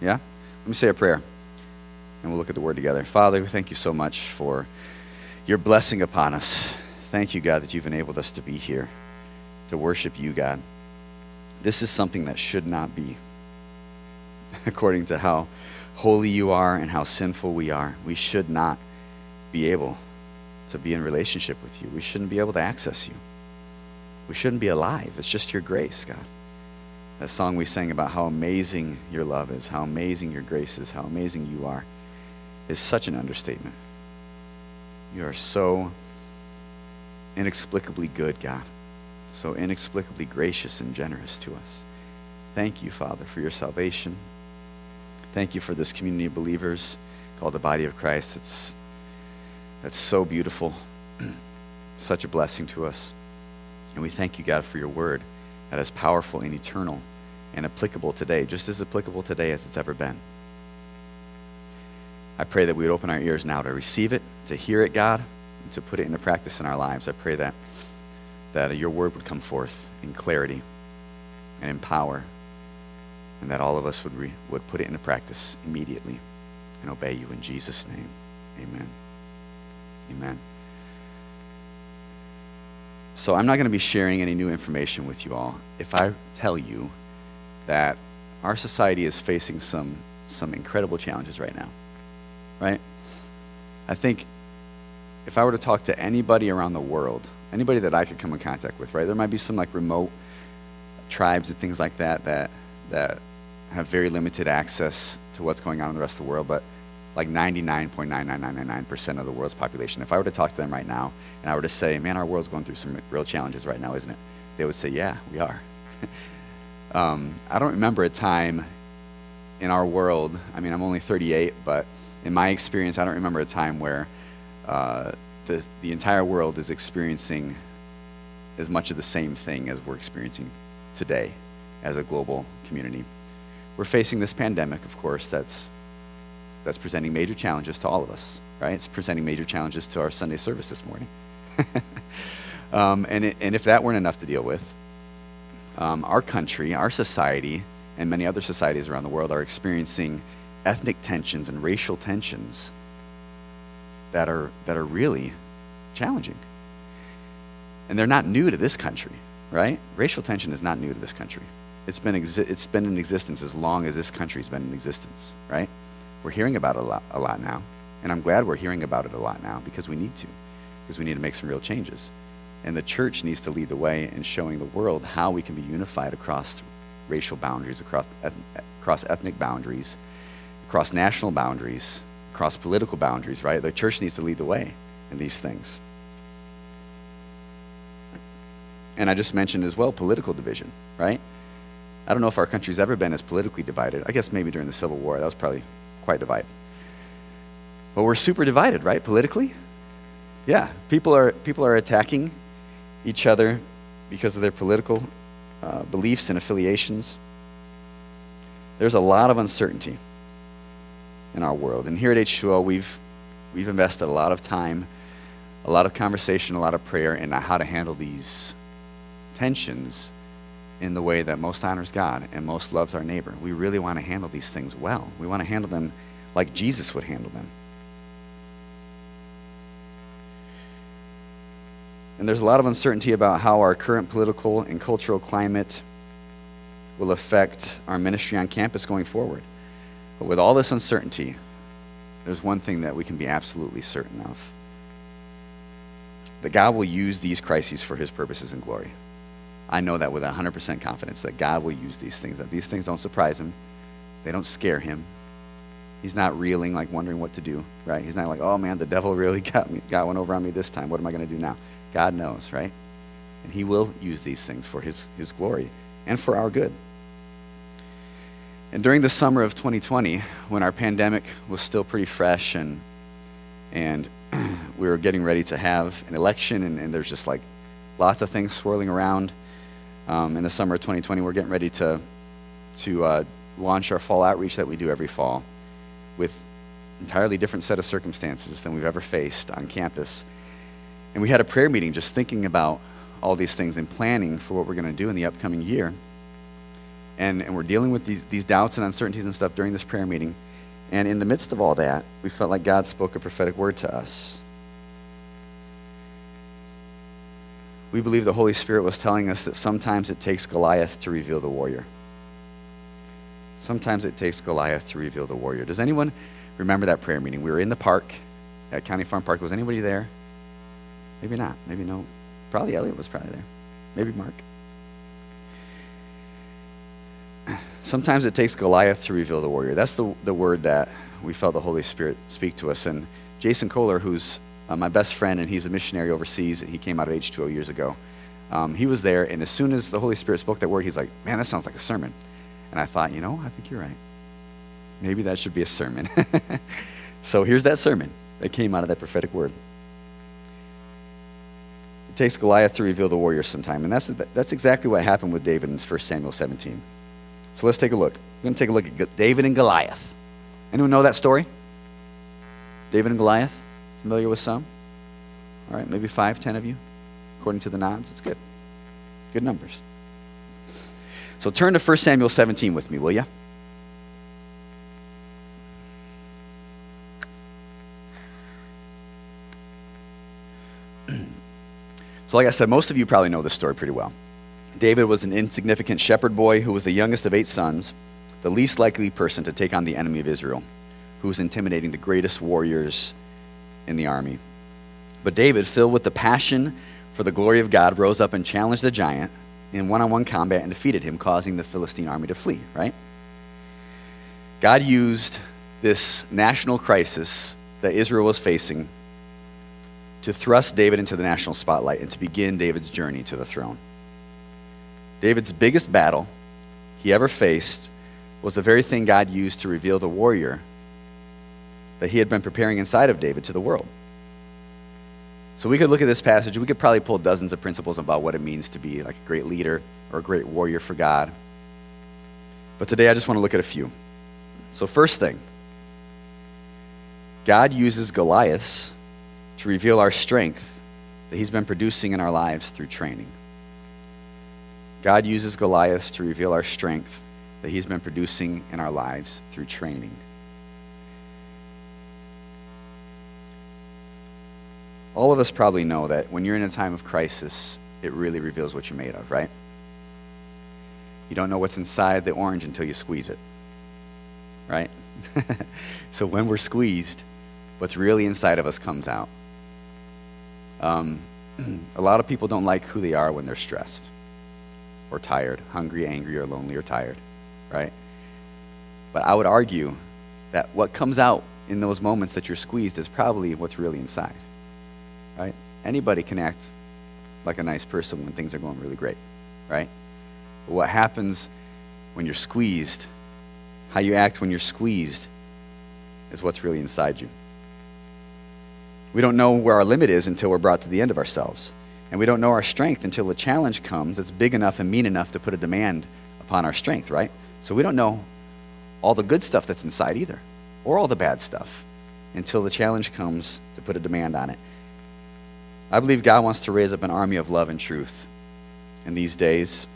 Yeah? Let me say a prayer, and we'll look at the word together. Father, we thank you so much for your blessing upon us. Thank you, God, that you've enabled us to be here, to worship you, God. This is something that should not be, according to how holy you are and how sinful we are. We should not be able to be in relationship with you. We shouldn't be able to access you. We shouldn't be alive. It's just your grace, God. That song we sang about how amazing your love is, how amazing your grace is, how amazing you are, is such an understatement. You are so inexplicably good, God, so inexplicably gracious and generous to us. Thank you, Father, for your salvation. Thank you for this community of believers called the body of Christ. It's, that's so beautiful, such a blessing to us. And we thank you, God, for your word that is powerful and eternal and applicable today, just as applicable today as it's ever been. I pray that we would open our ears now to receive it, to hear it, God, and to put it into practice in our lives. I pray that, that your word would come forth in clarity and in power, and that all of us would, re, would put it into practice immediately and obey you in Jesus' name. Amen. Amen. So I'm not going to be sharing any new information with you all. If I tell you that our society is facing some, some incredible challenges right now, right? I think if I were to talk to anybody around the world, anybody that I could come in contact with, right? There might be some like remote tribes and things like that that that have very limited access to what's going on in the rest of the world, but like 99.99999% of the world's population. If I were to talk to them right now and I were to say, man, our world's going through some real challenges right now, isn't it? They would say, yeah, we are. um, I don't remember a time in our world, I mean, I'm only 38, but in my experience, I don't remember a time where uh, the, the entire world is experiencing as much of the same thing as we're experiencing today as a global community. We're facing this pandemic, of course, that's that's presenting major challenges to all of us, right? It's presenting major challenges to our Sunday service this morning. um, and, it, and if that weren't enough to deal with, um, our country, our society, and many other societies around the world are experiencing ethnic tensions and racial tensions that are, that are really challenging. And they're not new to this country, right? Racial tension is not new to this country. It's been, exi- it's been in existence as long as this country's been in existence, right? We're hearing about it a lot, a lot now. And I'm glad we're hearing about it a lot now because we need to, because we need to make some real changes. And the church needs to lead the way in showing the world how we can be unified across racial boundaries, across, across ethnic boundaries, across national boundaries, across political boundaries, right? The church needs to lead the way in these things. And I just mentioned as well political division, right? I don't know if our country's ever been as politically divided. I guess maybe during the Civil War, that was probably quite divided. But we're super divided, right, politically? Yeah, people are, people are attacking each other because of their political uh, beliefs and affiliations. There's a lot of uncertainty in our world. And here at H2O, we've, we've invested a lot of time, a lot of conversation, a lot of prayer in how to handle these tensions in the way that most honors God and most loves our neighbor. We really want to handle these things well. We want to handle them like Jesus would handle them. And there's a lot of uncertainty about how our current political and cultural climate will affect our ministry on campus going forward. But with all this uncertainty, there's one thing that we can be absolutely certain of that God will use these crises for his purposes and glory. I know that with 100% confidence that God will use these things, that these things don't surprise him, they don't scare him. He's not reeling, like wondering what to do, right? He's not like, oh man, the devil really got, me, got one over on me this time. What am I going to do now? God knows, right? And he will use these things for his, his glory and for our good. And during the summer of 2020, when our pandemic was still pretty fresh and, and we were getting ready to have an election, and, and there's just like lots of things swirling around, um, in the summer of 2020, we're getting ready to, to uh, launch our fall outreach that we do every fall with entirely different set of circumstances than we've ever faced on campus. And we had a prayer meeting just thinking about all these things and planning for what we're going to do in the upcoming year. And, and we're dealing with these, these doubts and uncertainties and stuff during this prayer meeting. And in the midst of all that, we felt like God spoke a prophetic word to us. We believe the Holy Spirit was telling us that sometimes it takes Goliath to reveal the warrior. Sometimes it takes Goliath to reveal the warrior. Does anyone remember that prayer meeting? We were in the park at County Farm Park. Was anybody there? Maybe not. Maybe no. Probably Elliot was probably there. Maybe Mark. Sometimes it takes Goliath to reveal the warrior. That's the, the word that we felt the Holy Spirit speak to us. And Jason Kohler, who's uh, my best friend, and he's a missionary overseas, and he came out of H2O years ago. Um, he was there, and as soon as the Holy Spirit spoke that word, he's like, Man, that sounds like a sermon. And I thought, you know, I think you're right. Maybe that should be a sermon. so here's that sermon that came out of that prophetic word. Takes Goliath to reveal the warrior sometime. And that's, that's exactly what happened with David in 1 Samuel 17. So let's take a look. We're going to take a look at David and Goliath. Anyone know that story? David and Goliath? Familiar with some? All right, maybe five, ten of you, according to the nods. It's good. Good numbers. So turn to 1 Samuel 17 with me, will you? So, like I said, most of you probably know this story pretty well. David was an insignificant shepherd boy who was the youngest of eight sons, the least likely person to take on the enemy of Israel, who was intimidating the greatest warriors in the army. But David, filled with the passion for the glory of God, rose up and challenged the giant in one on one combat and defeated him, causing the Philistine army to flee, right? God used this national crisis that Israel was facing to thrust David into the national spotlight and to begin David's journey to the throne. David's biggest battle he ever faced was the very thing God used to reveal the warrior that he had been preparing inside of David to the world. So we could look at this passage, we could probably pull dozens of principles about what it means to be like a great leader or a great warrior for God. But today I just want to look at a few. So, first thing, God uses Goliaths to reveal our strength that He's been producing in our lives through training. God uses Goliath to reveal our strength that He's been producing in our lives through training. all of us probably know that when you're in a time of crisis, it really reveals what you're made of, right? You don't know what's inside the orange until you squeeze it, right? so when we're squeezed, what's really inside of us comes out. Um, a lot of people don't like who they are when they're stressed or tired, hungry, angry, or lonely, or tired, right? But I would argue that what comes out in those moments that you're squeezed is probably what's really inside right? Anybody can act like a nice person when things are going really great, right? But what happens when you're squeezed, how you act when you're squeezed, is what's really inside you. We don't know where our limit is until we're brought to the end of ourselves. And we don't know our strength until a challenge comes that's big enough and mean enough to put a demand upon our strength, right? So we don't know all the good stuff that's inside either, or all the bad stuff, until the challenge comes to put a demand on it. I believe God wants to raise up an army of love and truth in these days,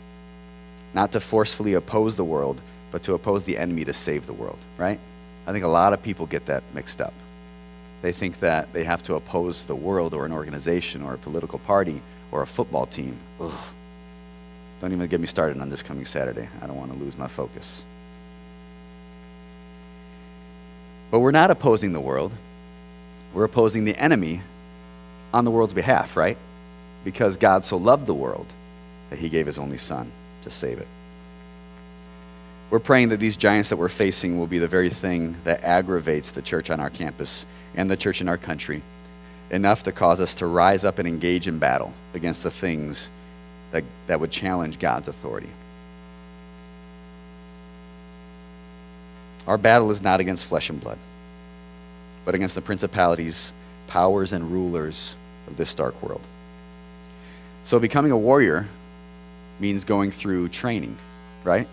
not to forcefully oppose the world, but to oppose the enemy to save the world, right? I think a lot of people get that mixed up. They think that they have to oppose the world or an organization or a political party or a football team. Ugh. Don't even get me started on this coming Saturday. I don't want to lose my focus. But we're not opposing the world, we're opposing the enemy on the world's behalf, right? Because God so loved the world that he gave his only son to save it. We're praying that these giants that we're facing will be the very thing that aggravates the church on our campus and the church in our country enough to cause us to rise up and engage in battle against the things that, that would challenge God's authority. Our battle is not against flesh and blood, but against the principalities, powers, and rulers of this dark world. So, becoming a warrior means going through training, right?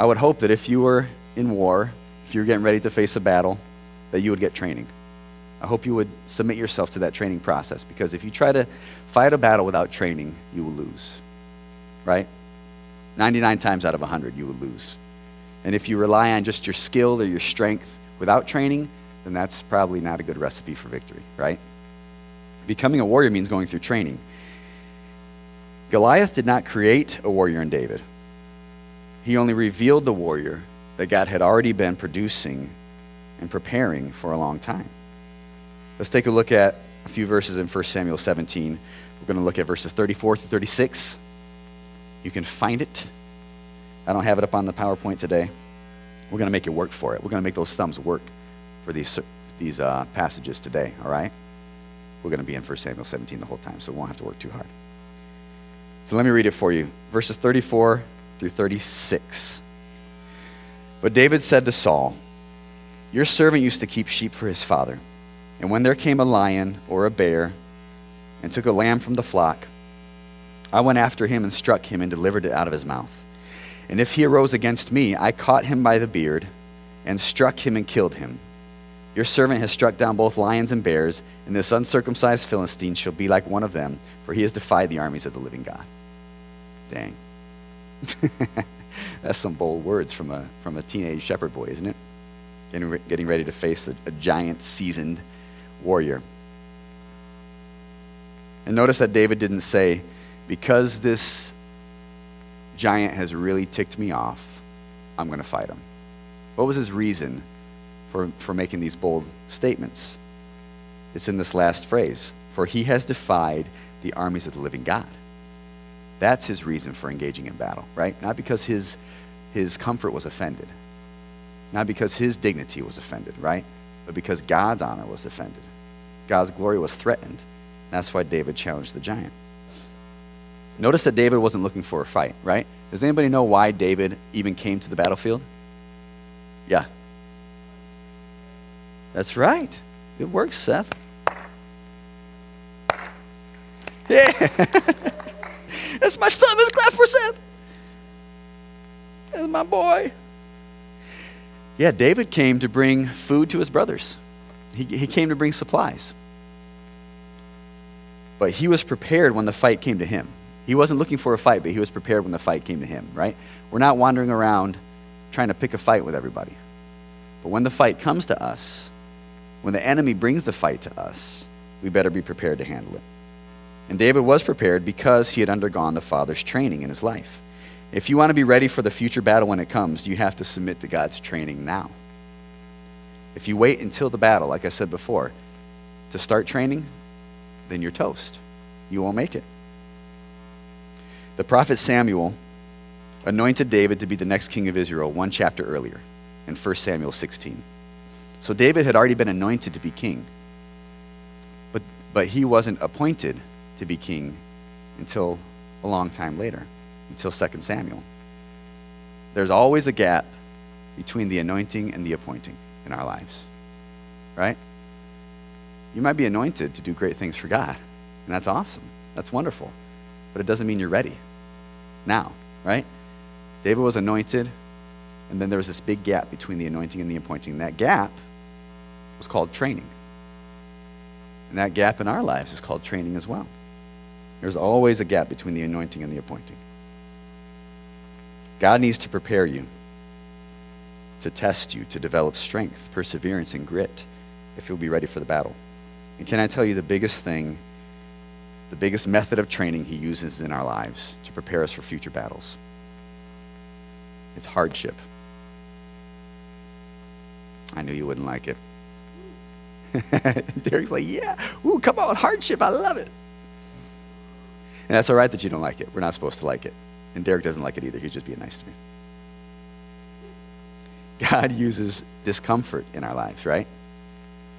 I would hope that if you were in war, if you're getting ready to face a battle, that you would get training. I hope you would submit yourself to that training process because if you try to fight a battle without training, you will lose, right? 99 times out of 100, you will lose. And if you rely on just your skill or your strength without training, then that's probably not a good recipe for victory, right? Becoming a warrior means going through training. Goliath did not create a warrior in David, he only revealed the warrior that God had already been producing and preparing for a long time. Let's take a look at a few verses in 1 Samuel 17. We're going to look at verses 34 through 36. You can find it. I don't have it up on the PowerPoint today. We're going to make it work for it. We're going to make those thumbs work for these, these uh, passages today, all right? We're going to be in 1 Samuel 17 the whole time, so we won't have to work too hard. So let me read it for you verses 34 through 36. But David said to Saul, Your servant used to keep sheep for his father. And when there came a lion or a bear and took a lamb from the flock, I went after him and struck him and delivered it out of his mouth. And if he arose against me, I caught him by the beard and struck him and killed him. Your servant has struck down both lions and bears, and this uncircumcised Philistine shall be like one of them, for he has defied the armies of the living God. Dang. That's some bold words from a, from a teenage shepherd boy, isn't it? Getting, re- getting ready to face a, a giant, seasoned warrior. And notice that David didn't say, because this giant has really ticked me off, I'm going to fight him. What was his reason for, for making these bold statements? It's in this last phrase For he has defied the armies of the living God. That's his reason for engaging in battle, right? Not because his, his comfort was offended, not because his dignity was offended, right? But because God's honor was offended. God's glory was threatened. That's why David challenged the giant. Notice that David wasn't looking for a fight, right? Does anybody know why David even came to the battlefield? Yeah. That's right. Good work, Seth. Yeah. That's my son. Let's clap for Seth. That's my boy. Yeah, David came to bring food to his brothers. He, he came to bring supplies. But he was prepared when the fight came to him. He wasn't looking for a fight, but he was prepared when the fight came to him, right? We're not wandering around trying to pick a fight with everybody. But when the fight comes to us, when the enemy brings the fight to us, we better be prepared to handle it. And David was prepared because he had undergone the Father's training in his life. If you want to be ready for the future battle when it comes, you have to submit to God's training now. If you wait until the battle, like I said before, to start training, then you're toast. You won't make it. The prophet Samuel anointed David to be the next king of Israel one chapter earlier in 1 Samuel 16. So David had already been anointed to be king, but, but he wasn't appointed to be king until a long time later, until 2 Samuel. There's always a gap between the anointing and the appointing in our lives, right? You might be anointed to do great things for God, and that's awesome. That's wonderful. But it doesn't mean you're ready now, right? David was anointed, and then there was this big gap between the anointing and the appointing. That gap was called training. And that gap in our lives is called training as well. There's always a gap between the anointing and the appointing. God needs to prepare you, to test you, to develop strength, perseverance, and grit if you'll be ready for the battle. And can I tell you the biggest thing, the biggest method of training He uses in our lives to prepare us for future battles? It's hardship. I knew you wouldn't like it. Derek's like, yeah, ooh, come on, hardship, I love it. And that's all right that you don't like it. We're not supposed to like it. And Derek doesn't like it either. He's just being nice to me. God uses discomfort in our lives, right?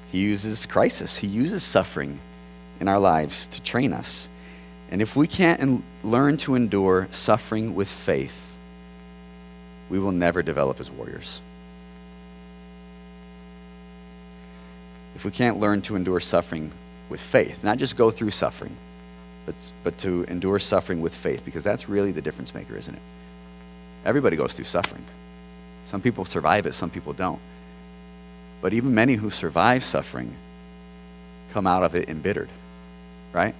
He uses crisis, He uses suffering in our lives to train us. And if we can't learn to endure suffering with faith, we will never develop as warriors. If we can't learn to endure suffering with faith, not just go through suffering, but, but to endure suffering with faith, because that's really the difference maker, isn't it? Everybody goes through suffering. Some people survive it, some people don't. But even many who survive suffering come out of it embittered, right?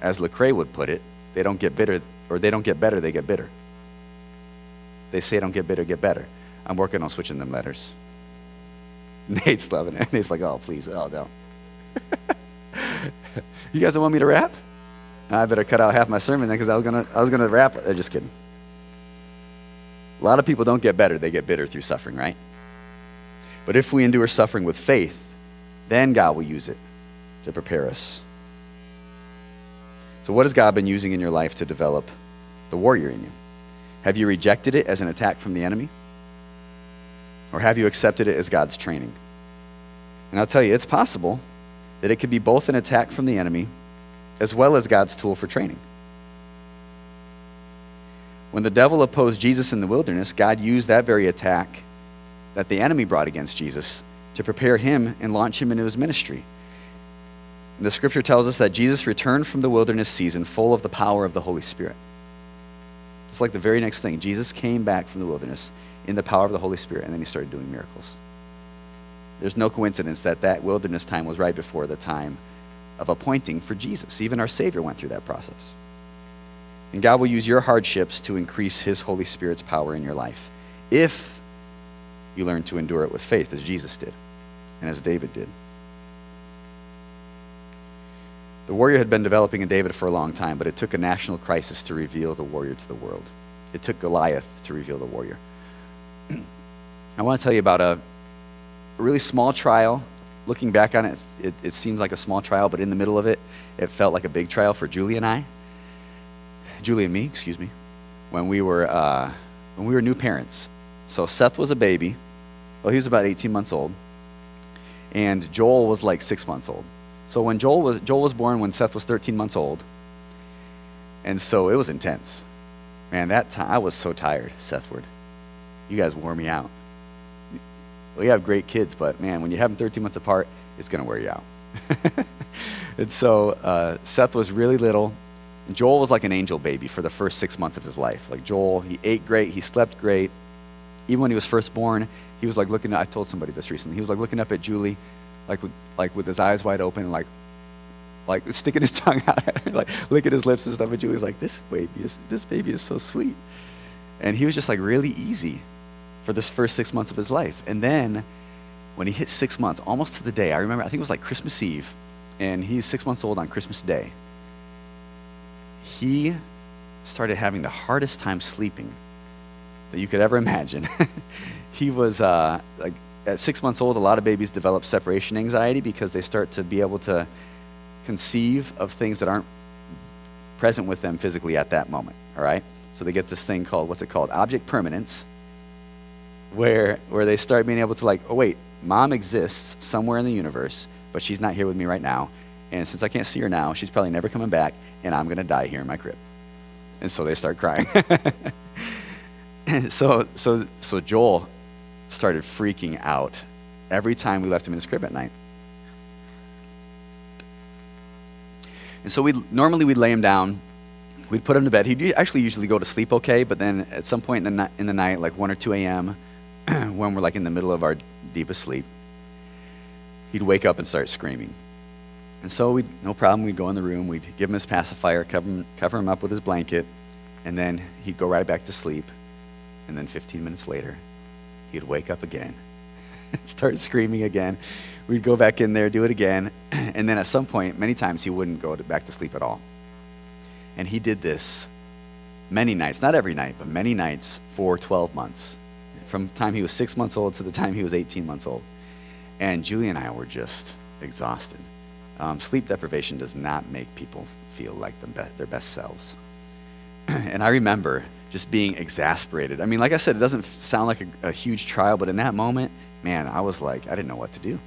As Lecrae would put it, they don't get bitter, or they don't get better, they get bitter. they say don't get bitter, get better. I'm working on switching them letters. Nate's loving it. Nate's like, oh, please, oh, no. you guys don't want me to rap? I better cut out half my sermon then because I was gonna I was gonna rap. Uh, just kidding. A lot of people don't get better; they get bitter through suffering, right? But if we endure suffering with faith, then God will use it to prepare us. So, what has God been using in your life to develop the warrior in you? Have you rejected it as an attack from the enemy? Or have you accepted it as God's training? And I'll tell you, it's possible that it could be both an attack from the enemy as well as God's tool for training. When the devil opposed Jesus in the wilderness, God used that very attack that the enemy brought against Jesus to prepare him and launch him into his ministry. The scripture tells us that Jesus returned from the wilderness season full of the power of the Holy Spirit. It's like the very next thing. Jesus came back from the wilderness in the power of the Holy Spirit, and then he started doing miracles. There's no coincidence that that wilderness time was right before the time of appointing for Jesus. Even our Savior went through that process. And God will use your hardships to increase His Holy Spirit's power in your life if you learn to endure it with faith, as Jesus did and as David did. The warrior had been developing in David for a long time, but it took a national crisis to reveal the warrior to the world. It took Goliath to reveal the warrior. I want to tell you about a, really small trial. Looking back on it, it, it seems like a small trial, but in the middle of it, it felt like a big trial for Julie and I. Julie and me, excuse me, when we were, uh, when we were new parents. So Seth was a baby. Well, he was about 18 months old. And Joel was like six months old. So when Joel was, Joel was born when Seth was 13 months old. And so it was intense. Man, that time, I was so tired, Sethward. You guys wore me out. We have great kids, but man, when you have them 13 months apart, it's going to wear you out. and so uh, Seth was really little. Joel was like an angel baby for the first six months of his life. Like Joel, he ate great, he slept great. Even when he was first born, he was like looking. I told somebody this recently. He was like looking up at Julie, like with like with his eyes wide open, like like sticking his tongue out at her, like licking his lips and stuff. And Julie's like, "This baby is this baby is so sweet," and he was just like really easy for this first six months of his life. And then when he hit six months, almost to the day, I remember. I think it was like Christmas Eve, and he's six months old on Christmas Day. He started having the hardest time sleeping that you could ever imagine. he was uh, like at six months old. A lot of babies develop separation anxiety because they start to be able to conceive of things that aren't present with them physically at that moment. All right, so they get this thing called what's it called? Object permanence, where where they start being able to like, oh wait, mom exists somewhere in the universe, but she's not here with me right now. And since I can't see her now, she's probably never coming back, and I'm gonna die here in my crib. And so they start crying. so, so, so Joel started freaking out every time we left him in his crib at night. And so we normally we'd lay him down, we'd put him to bed. He'd actually usually go to sleep okay, but then at some point in the, in the night, like 1 or 2 a.m., when we're like in the middle of our deepest sleep, he'd wake up and start screaming. And so we no problem, we'd go in the room, we'd give him his pacifier, cover him, cover him up with his blanket, and then he'd go right back to sleep. And then 15 minutes later, he'd wake up again, start screaming again. We'd go back in there, do it again. And then at some point, many times, he wouldn't go to, back to sleep at all. And he did this many nights, not every night, but many nights for 12 months, from the time he was six months old to the time he was 18 months old. And Julie and I were just exhausted. Um, sleep deprivation does not make people feel like their best selves. and I remember just being exasperated. I mean, like I said, it doesn't sound like a, a, huge trial, but in that moment, man, I was like, I didn't know what to do.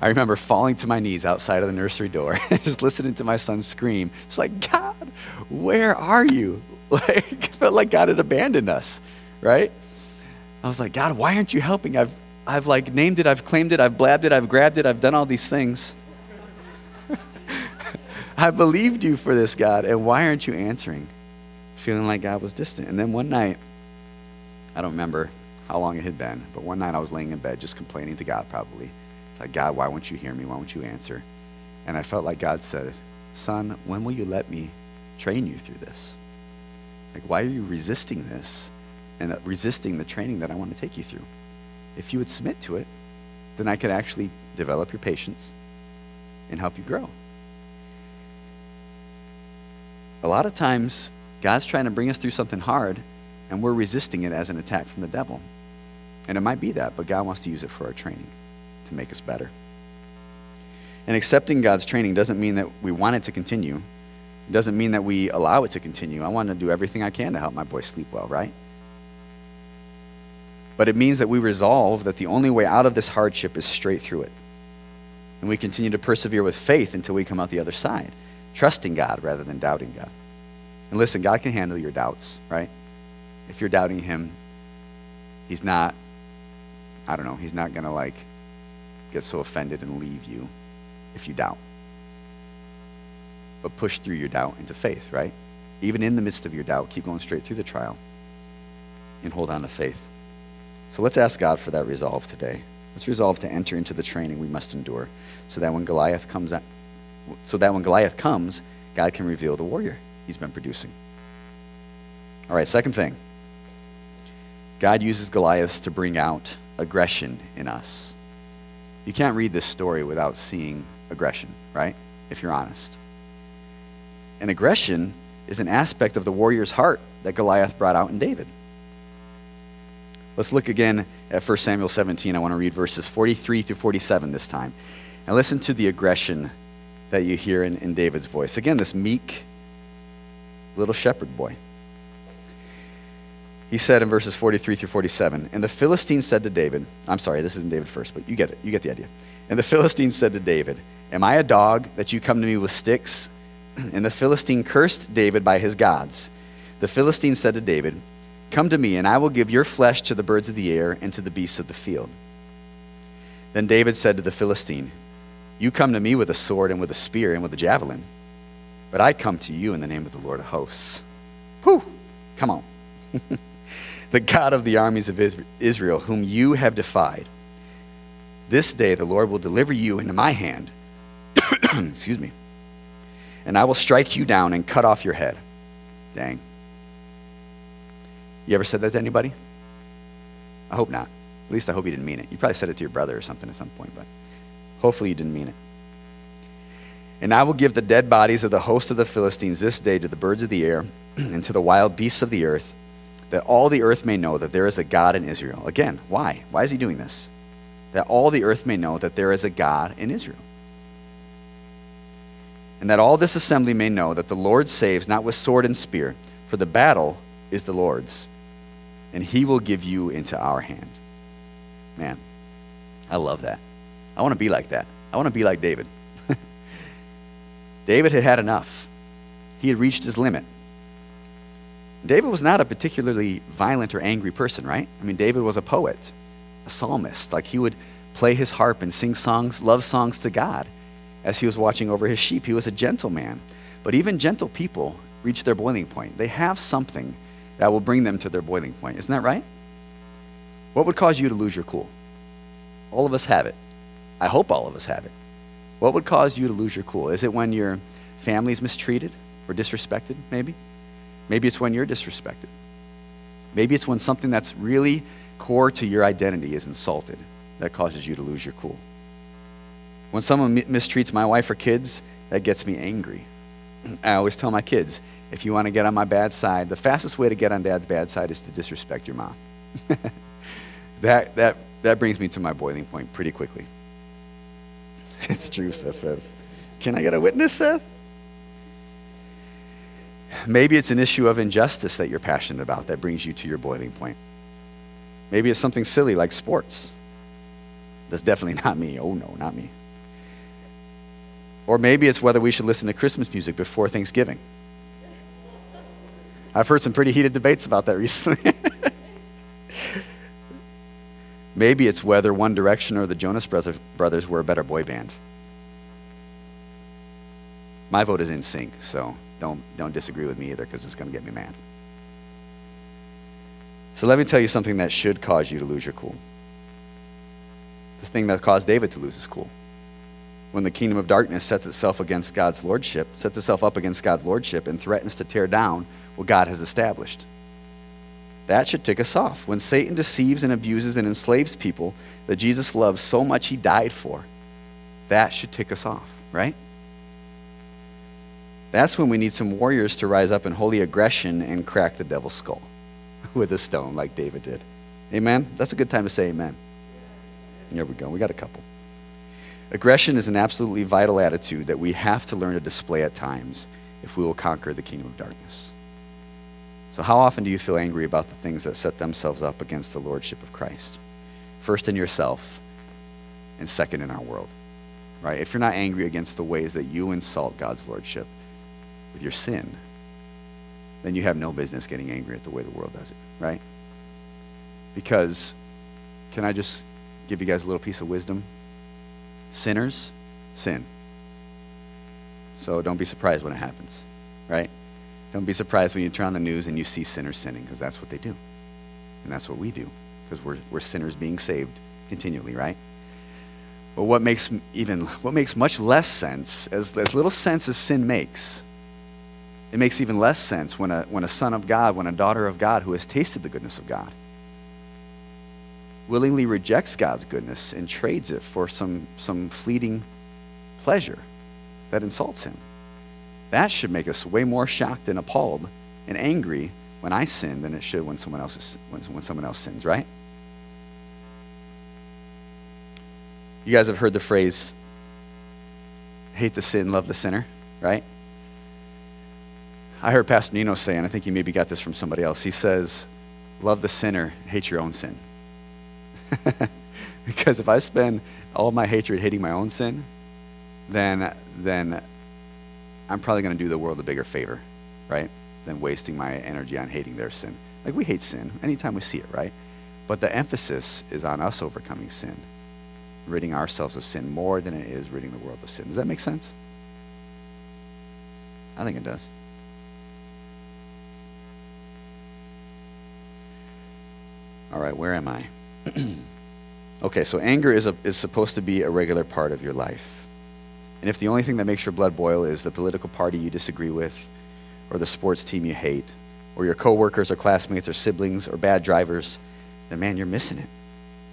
I remember falling to my knees outside of the nursery door just listening to my son scream. It's like, God, where are you? Like, felt like God had abandoned us, right? I was like, God, why aren't you helping? I've, I've like named it, I've claimed it, I've blabbed it, I've grabbed it, I've done all these things. I believed you for this, God, and why aren't you answering? feeling like God was distant. And then one night, I don't remember how long it had been, but one night I was laying in bed just complaining to God, probably. It's like, God, why won't you hear me? Why won't you answer? And I felt like God said, Son, when will you let me train you through this? Like, why are you resisting this? And resisting the training that I want to take you through. If you would submit to it, then I could actually develop your patience and help you grow. A lot of times, God's trying to bring us through something hard, and we're resisting it as an attack from the devil. And it might be that, but God wants to use it for our training to make us better. And accepting God's training doesn't mean that we want it to continue. It doesn't mean that we allow it to continue. I want to do everything I can to help my boy sleep well, right? But it means that we resolve that the only way out of this hardship is straight through it. And we continue to persevere with faith until we come out the other side, trusting God rather than doubting God. And listen, God can handle your doubts, right? If you're doubting Him, He's not, I don't know, He's not going to like get so offended and leave you if you doubt. But push through your doubt into faith, right? Even in the midst of your doubt, keep going straight through the trial and hold on to faith. So let's ask God for that resolve today. Let's resolve to enter into the training we must endure so that when Goliath comes so that when Goliath comes, God can reveal the warrior he's been producing. All right, second thing. God uses Goliath to bring out aggression in us. You can't read this story without seeing aggression, right? If you're honest. And aggression is an aspect of the warrior's heart that Goliath brought out in David. Let's look again at 1 Samuel 17. I want to read verses 43 through 47 this time. And listen to the aggression that you hear in, in David's voice. Again, this meek little shepherd boy. He said in verses 43 through 47, And the Philistines said to David, I'm sorry, this isn't David first, but you get it. You get the idea. And the Philistines said to David, Am I a dog that you come to me with sticks? And the Philistine cursed David by his gods. The Philistine said to David, Come to me, and I will give your flesh to the birds of the air and to the beasts of the field. Then David said to the Philistine, You come to me with a sword and with a spear and with a javelin, but I come to you in the name of the Lord of hosts. Whew! Come on. the God of the armies of Israel, whom you have defied. This day the Lord will deliver you into my hand. Excuse me. And I will strike you down and cut off your head. Dang. You ever said that to anybody? I hope not. At least I hope you didn't mean it. You probably said it to your brother or something at some point, but hopefully you didn't mean it. And I will give the dead bodies of the host of the Philistines this day to the birds of the air and to the wild beasts of the earth, that all the earth may know that there is a God in Israel. Again, why? Why is he doing this? That all the earth may know that there is a God in Israel. And that all this assembly may know that the Lord saves not with sword and spear, for the battle is the Lord's and he will give you into our hand. Man, I love that. I want to be like that. I want to be like David. David had had enough, he had reached his limit. David was not a particularly violent or angry person, right? I mean, David was a poet, a psalmist. Like he would play his harp and sing songs, love songs to God as he was watching over his sheep. He was a gentle man. But even gentle people reach their boiling point. They have something that will bring them to their boiling point. Isn't that right? What would cause you to lose your cool? All of us have it. I hope all of us have it. What would cause you to lose your cool? Is it when your family's mistreated or disrespected, maybe? Maybe it's when you're disrespected. Maybe it's when something that's really core to your identity is insulted that causes you to lose your cool. When someone mistreats my wife or kids, that gets me angry. I always tell my kids if you want to get on my bad side, the fastest way to get on dad's bad side is to disrespect your mom. that, that, that brings me to my boiling point pretty quickly. It's true, Seth says. Can I get a witness, Seth? Maybe it's an issue of injustice that you're passionate about that brings you to your boiling point. Maybe it's something silly like sports. That's definitely not me. Oh, no, not me. Or maybe it's whether we should listen to Christmas music before Thanksgiving. I've heard some pretty heated debates about that recently. Maybe it's whether One Direction or the Jonas Brothers were a better boy band. My vote is NSYNC, so don't, don't disagree with me either because it's going to get me mad. So let me tell you something that should cause you to lose your cool. The thing that caused David to lose his cool. When the kingdom of darkness sets itself against God's lordship, sets itself up against God's lordship, and threatens to tear down what God has established. That should tick us off. When Satan deceives and abuses and enslaves people that Jesus loves so much he died for, that should tick us off, right? That's when we need some warriors to rise up in holy aggression and crack the devil's skull with a stone like David did. Amen? That's a good time to say amen. There we go. We got a couple. Aggression is an absolutely vital attitude that we have to learn to display at times if we will conquer the kingdom of darkness. So, how often do you feel angry about the things that set themselves up against the lordship of Christ? First in yourself, and second in our world. Right? If you're not angry against the ways that you insult God's lordship with your sin, then you have no business getting angry at the way the world does it, right? Because, can I just give you guys a little piece of wisdom? Sinners sin. So don't be surprised when it happens, right? Don't be surprised when you turn on the news and you see sinners sinning, because that's what they do. And that's what we do, because we're, we're sinners being saved continually, right? But what makes even what makes much less sense, as, as little sense as sin makes, it makes even less sense when a, when a son of God, when a daughter of God who has tasted the goodness of God, willingly rejects God's goodness and trades it for some, some fleeting pleasure that insults him. That should make us way more shocked and appalled and angry when I sin than it should when someone else, is, when, when someone else sins, right? You guys have heard the phrase, hate the sin, love the sinner, right? I heard Pastor Nino say, and I think he maybe got this from somebody else. He says, Love the sinner, hate your own sin. because if I spend all my hatred hating my own sin, then, then I'm probably going to do the world a bigger favor, right? Than wasting my energy on hating their sin. Like we hate sin anytime we see it, right? But the emphasis is on us overcoming sin, ridding ourselves of sin more than it is ridding the world of sin. Does that make sense? I think it does. All right, where am I? okay, so anger is, a, is supposed to be a regular part of your life. And if the only thing that makes your blood boil is the political party you disagree with, or the sports team you hate, or your coworkers or classmates or siblings or bad drivers, then man, you're missing it.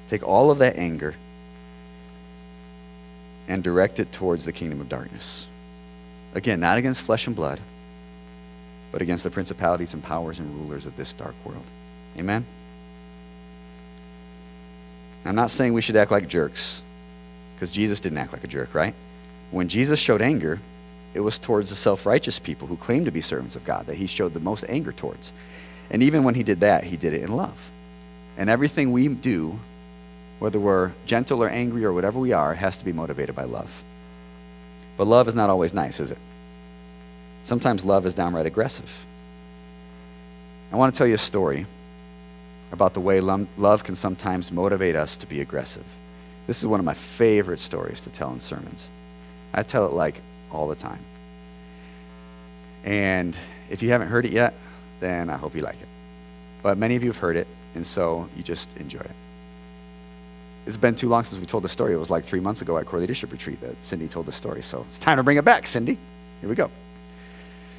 Take all of that anger and direct it towards the kingdom of darkness. Again, not against flesh and blood, but against the principalities and powers and rulers of this dark world. Amen? I'm not saying we should act like jerks, because Jesus didn't act like a jerk, right? When Jesus showed anger, it was towards the self righteous people who claimed to be servants of God that he showed the most anger towards. And even when he did that, he did it in love. And everything we do, whether we're gentle or angry or whatever we are, has to be motivated by love. But love is not always nice, is it? Sometimes love is downright aggressive. I want to tell you a story about the way love can sometimes motivate us to be aggressive. This is one of my favorite stories to tell in sermons. I tell it like all the time. And if you haven't heard it yet, then I hope you like it. But many of you have heard it, and so you just enjoy it. It's been too long since we told the story. It was like three months ago at Core Leadership Retreat that Cindy told the story. So it's time to bring it back, Cindy. Here we go.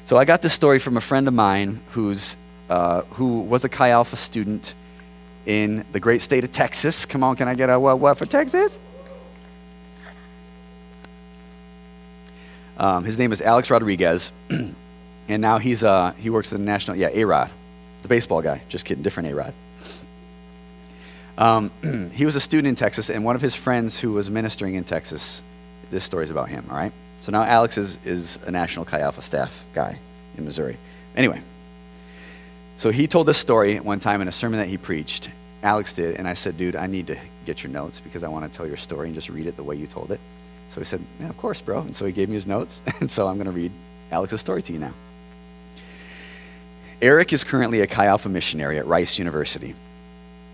So I got this story from a friend of mine who's, uh, who was a Chi Alpha student in the great state of Texas. Come on, can I get a what, what for Texas? Um, his name is Alex Rodriguez, and now he's uh, he works at the national yeah A Rod, the baseball guy. Just kidding, different A Rod. Um, he was a student in Texas, and one of his friends who was ministering in Texas. This story is about him. All right. So now Alex is is a national Chi Alpha staff guy in Missouri. Anyway, so he told this story one time in a sermon that he preached. Alex did, and I said, dude, I need to get your notes because I want to tell your story and just read it the way you told it. So he said, yeah, of course, bro. And so he gave me his notes, and so I'm going to read Alex's story to you now. Eric is currently a Chi Alpha missionary at Rice University.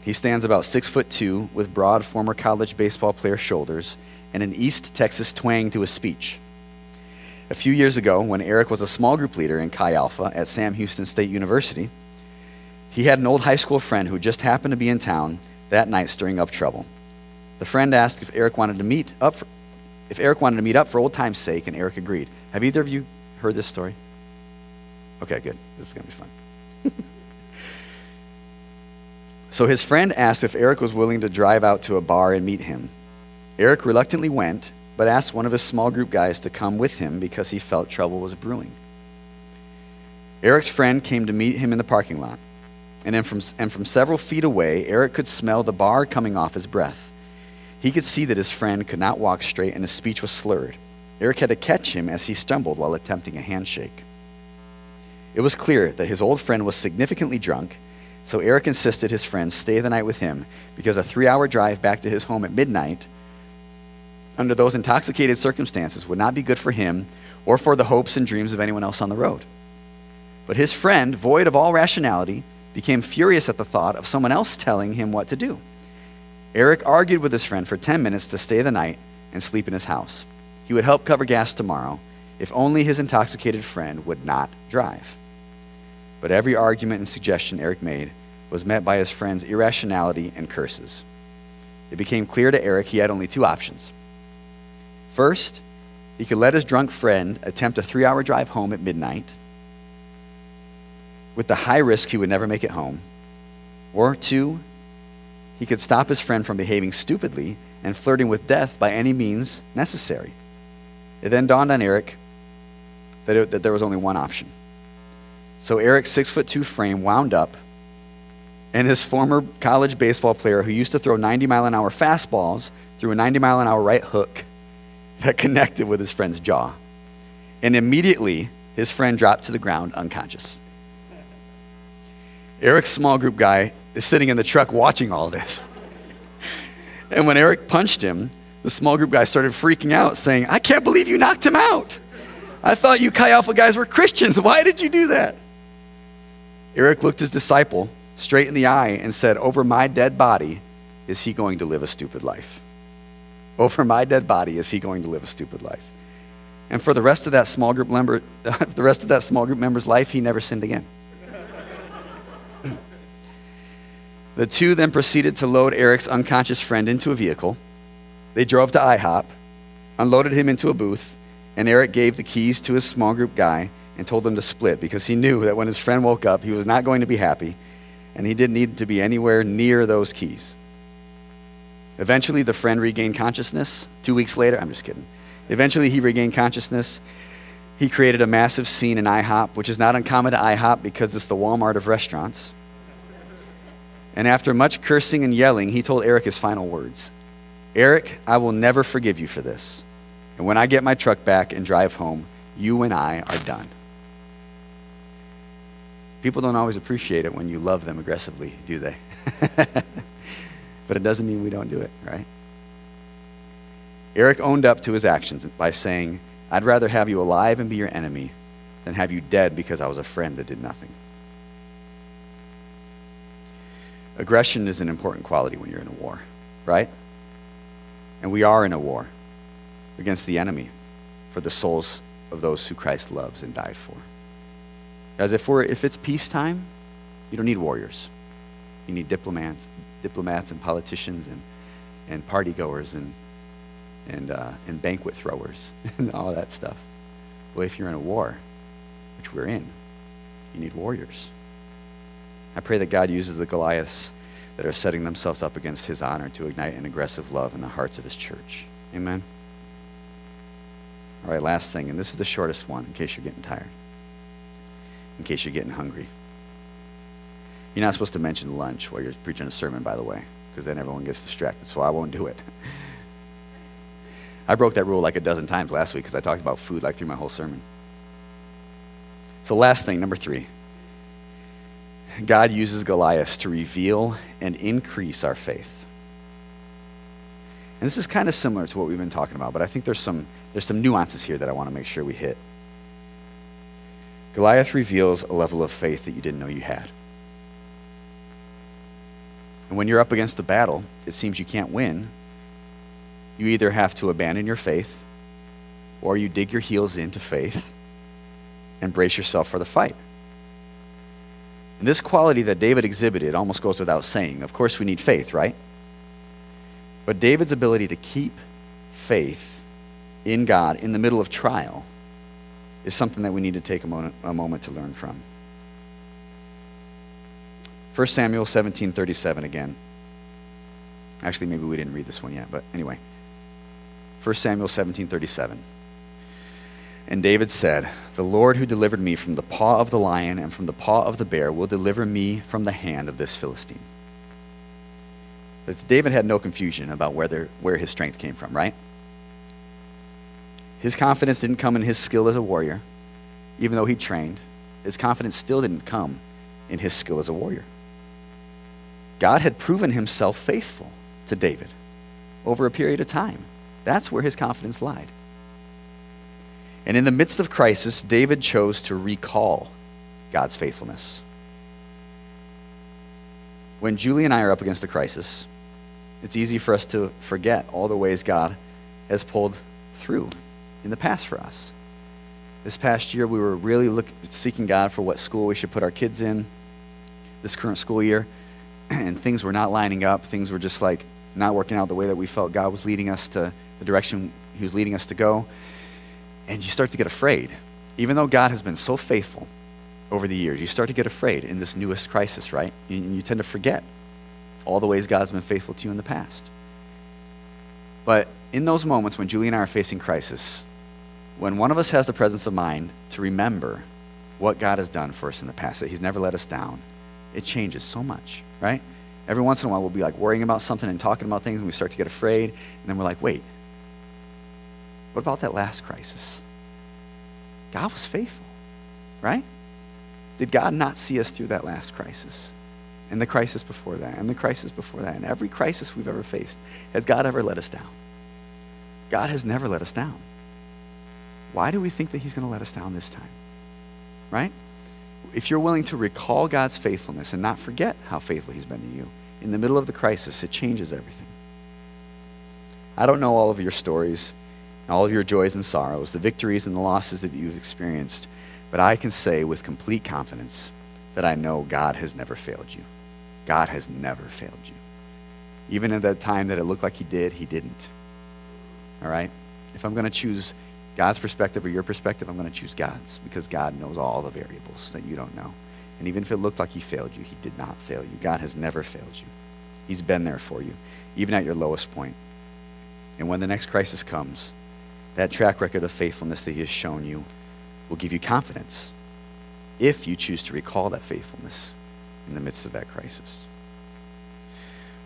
He stands about six foot two with broad former college baseball player shoulders and an East Texas twang to his speech. A few years ago, when Eric was a small group leader in Chi Alpha at Sam Houston State University, he had an old high school friend who just happened to be in town that night stirring up trouble. The friend asked if Eric wanted to meet up if Eric wanted to meet up for old time's sake, and Eric agreed. Have either of you heard this story? Okay, good. This is going to be fun. So his friend asked if Eric was willing to drive out to a bar and meet him. Eric reluctantly went, but asked one of his small group guys to come with him because he felt trouble was brewing. Eric's friend came to meet him in the parking lot, and, from, and from several feet away, Eric could smell the bar coming off his breath. He could see that his friend could not walk straight and his speech was slurred. Eric had to catch him as he stumbled while attempting a handshake. It was clear that his old friend was significantly drunk, so Eric insisted his friend stay the night with him because a three hour drive back to his home at midnight under those intoxicated circumstances would not be good for him or for the hopes and dreams of anyone else on the road. But his friend, void of all rationality, became furious at the thought of someone else telling him what to do. Eric argued with his friend for 10 minutes to stay the night and sleep in his house. He would help cover gas tomorrow if only his intoxicated friend would not drive. But every argument and suggestion Eric made was met by his friend's irrationality and curses. It became clear to Eric he had only two options. First, he could let his drunk friend attempt a three hour drive home at midnight with the high risk he would never make it home. Or two, he could stop his friend from behaving stupidly and flirting with death by any means necessary. It then dawned on Eric that, it, that there was only one option. So Eric's six foot two frame wound up, and his former college baseball player who used to throw 90 mile an hour fastballs threw a 90 mile an hour right hook that connected with his friend's jaw. And immediately, his friend dropped to the ground unconscious. Eric's small group guy is sitting in the truck watching all this. And when Eric punched him, the small group guy started freaking out, saying, I can't believe you knocked him out. I thought you Chi Alpha guys were Christians. Why did you do that? Eric looked his disciple straight in the eye and said, Over my dead body, is he going to live a stupid life? Over my dead body, is he going to live a stupid life? And for the rest of that small group member, the rest of that small group member's life, he never sinned again. The two then proceeded to load Eric's unconscious friend into a vehicle. They drove to IHOP, unloaded him into a booth, and Eric gave the keys to his small group guy and told him to split because he knew that when his friend woke up, he was not going to be happy and he didn't need to be anywhere near those keys. Eventually, the friend regained consciousness. Two weeks later, I'm just kidding. Eventually, he regained consciousness. He created a massive scene in IHOP, which is not uncommon to IHOP because it's the Walmart of restaurants. And after much cursing and yelling, he told Eric his final words Eric, I will never forgive you for this. And when I get my truck back and drive home, you and I are done. People don't always appreciate it when you love them aggressively, do they? but it doesn't mean we don't do it, right? Eric owned up to his actions by saying, I'd rather have you alive and be your enemy than have you dead because I was a friend that did nothing. Aggression is an important quality when you're in a war, right? And we are in a war against the enemy for the souls of those who Christ loves and died for. As if, we're, if it's peacetime, you don't need warriors. You need diplomats, diplomats and politicians and, and party goers and, and, uh, and banquet throwers and all that stuff. But if you're in a war, which we're in, you need warriors. I pray that God uses the Goliaths that are setting themselves up against his honor to ignite an aggressive love in the hearts of his church. Amen. All right, last thing, and this is the shortest one in case you're getting tired, in case you're getting hungry. You're not supposed to mention lunch while you're preaching a sermon, by the way, because then everyone gets distracted, so I won't do it. I broke that rule like a dozen times last week because I talked about food like through my whole sermon. So, last thing, number three God uses Goliath to reveal and increase our faith. And this is kind of similar to what we've been talking about, but I think there's some, there's some nuances here that I want to make sure we hit. Goliath reveals a level of faith that you didn't know you had. And when you're up against a battle, it seems you can't win. You either have to abandon your faith or you dig your heels into faith and brace yourself for the fight. And this quality that David exhibited almost goes without saying. Of course, we need faith, right? But David's ability to keep faith in God in the middle of trial is something that we need to take a moment, a moment to learn from. 1 Samuel 17:37 again. Actually, maybe we didn't read this one yet, but anyway. 1 Samuel 17:37. And David said, The Lord who delivered me from the paw of the lion and from the paw of the bear will deliver me from the hand of this Philistine. David had no confusion about where, where his strength came from, right? His confidence didn't come in his skill as a warrior, even though he trained. His confidence still didn't come in his skill as a warrior. God had proven himself faithful to David over a period of time. That's where his confidence lied. And in the midst of crisis, David chose to recall God's faithfulness. When Julie and I are up against a crisis, it's easy for us to forget all the ways God has pulled through in the past for us. This past year, we were really look, seeking God for what school we should put our kids in this current school year, and things were not lining up. Things were just like not working out the way that we felt God was leading us to, the direction He was leading us to go and you start to get afraid. Even though God has been so faithful over the years, you start to get afraid in this newest crisis, right? And you tend to forget all the ways God's been faithful to you in the past. But in those moments when Julie and I are facing crisis, when one of us has the presence of mind to remember what God has done for us in the past, that He's never let us down, it changes so much, right? Every once in a while, we'll be like worrying about something and talking about things, and we start to get afraid, and then we're like, wait, what about that last crisis? God was faithful, right? Did God not see us through that last crisis? And the crisis before that, and the crisis before that, and every crisis we've ever faced? Has God ever let us down? God has never let us down. Why do we think that He's going to let us down this time? Right? If you're willing to recall God's faithfulness and not forget how faithful He's been to you, in the middle of the crisis, it changes everything. I don't know all of your stories all of your joys and sorrows, the victories and the losses that you've experienced. But I can say with complete confidence that I know God has never failed you. God has never failed you. Even at that time that it looked like He did, He didn't. All right? If I'm going to choose God's perspective or your perspective, I'm going to choose God's because God knows all the variables that you don't know. And even if it looked like He failed you, He did not fail you. God has never failed you. He's been there for you, even at your lowest point. And when the next crisis comes, that track record of faithfulness that He has shown you will give you confidence if you choose to recall that faithfulness in the midst of that crisis.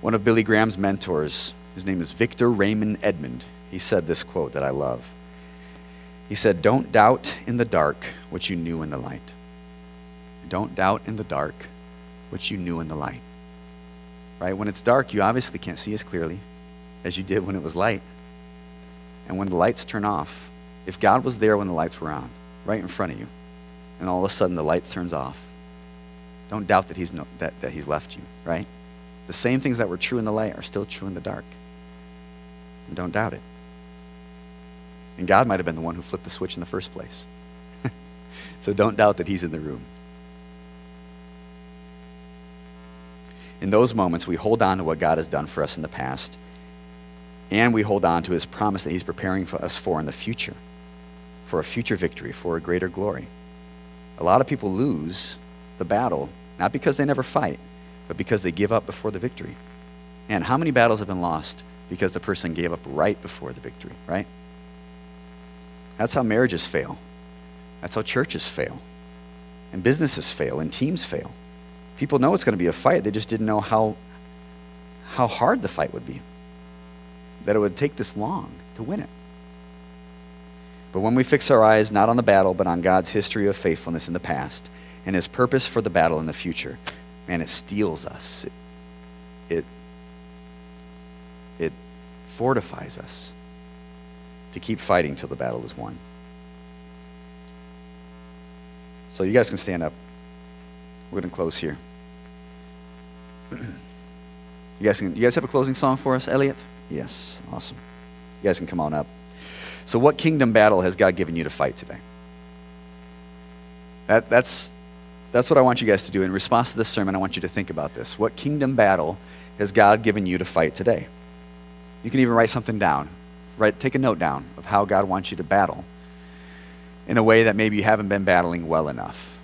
One of Billy Graham's mentors, his name is Victor Raymond Edman, he said this quote that I love. He said, Don't doubt in the dark what you knew in the light. Don't doubt in the dark what you knew in the light. Right? When it's dark, you obviously can't see as clearly as you did when it was light. And when the lights turn off, if God was there when the lights were on, right in front of you, and all of a sudden the lights turns off, don't doubt that he's, no, that, that he's left you, right? The same things that were true in the light are still true in the dark. And don't doubt it. And God might have been the one who flipped the switch in the first place. so don't doubt that he's in the room. In those moments, we hold on to what God has done for us in the past and we hold on to his promise that he's preparing for us for in the future, for a future victory, for a greater glory. A lot of people lose the battle, not because they never fight, but because they give up before the victory. And how many battles have been lost because the person gave up right before the victory, right? That's how marriages fail. That's how churches fail. And businesses fail, and teams fail. People know it's going to be a fight, they just didn't know how, how hard the fight would be that it would take this long to win it. But when we fix our eyes not on the battle, but on God's history of faithfulness in the past and his purpose for the battle in the future, man, it steels us. It, it, it fortifies us to keep fighting till the battle is won. So you guys can stand up. We're going to close here. you, guys can, you guys have a closing song for us, Elliot? Yes, awesome. You guys can come on up. So, what kingdom battle has God given you to fight today? That, that's, that's what I want you guys to do. In response to this sermon, I want you to think about this. What kingdom battle has God given you to fight today? You can even write something down. Write, take a note down of how God wants you to battle in a way that maybe you haven't been battling well enough.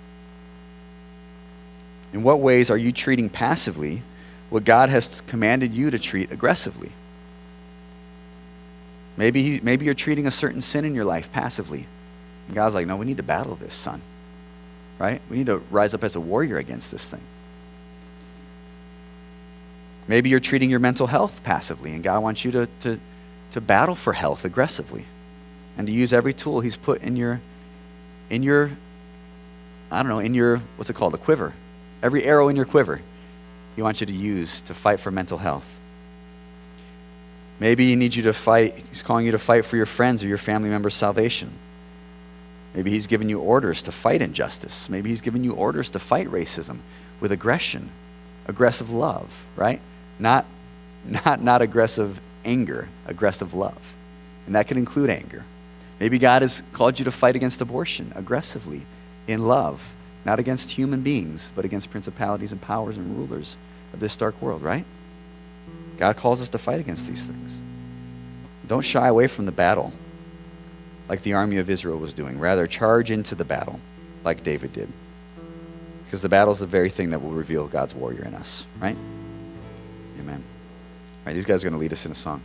In what ways are you treating passively what God has commanded you to treat aggressively? Maybe, maybe you're treating a certain sin in your life passively. And God's like, no, we need to battle this, son. Right? We need to rise up as a warrior against this thing. Maybe you're treating your mental health passively, and God wants you to, to, to battle for health aggressively and to use every tool He's put in your, in your, I don't know, in your, what's it called, a quiver. Every arrow in your quiver, He wants you to use to fight for mental health. Maybe He needs you to fight, He's calling you to fight for your friends or your family members' salvation. Maybe He's given you orders to fight injustice. Maybe He's given you orders to fight racism with aggression, aggressive love, right? Not, not, not aggressive anger, aggressive love. And that can include anger. Maybe God has called you to fight against abortion aggressively in love, not against human beings, but against principalities and powers and rulers of this dark world, right? God calls us to fight against these things. Don't shy away from the battle like the army of Israel was doing. Rather, charge into the battle like David did. Because the battle is the very thing that will reveal God's warrior in us, right? Amen. All right, these guys are going to lead us in a song.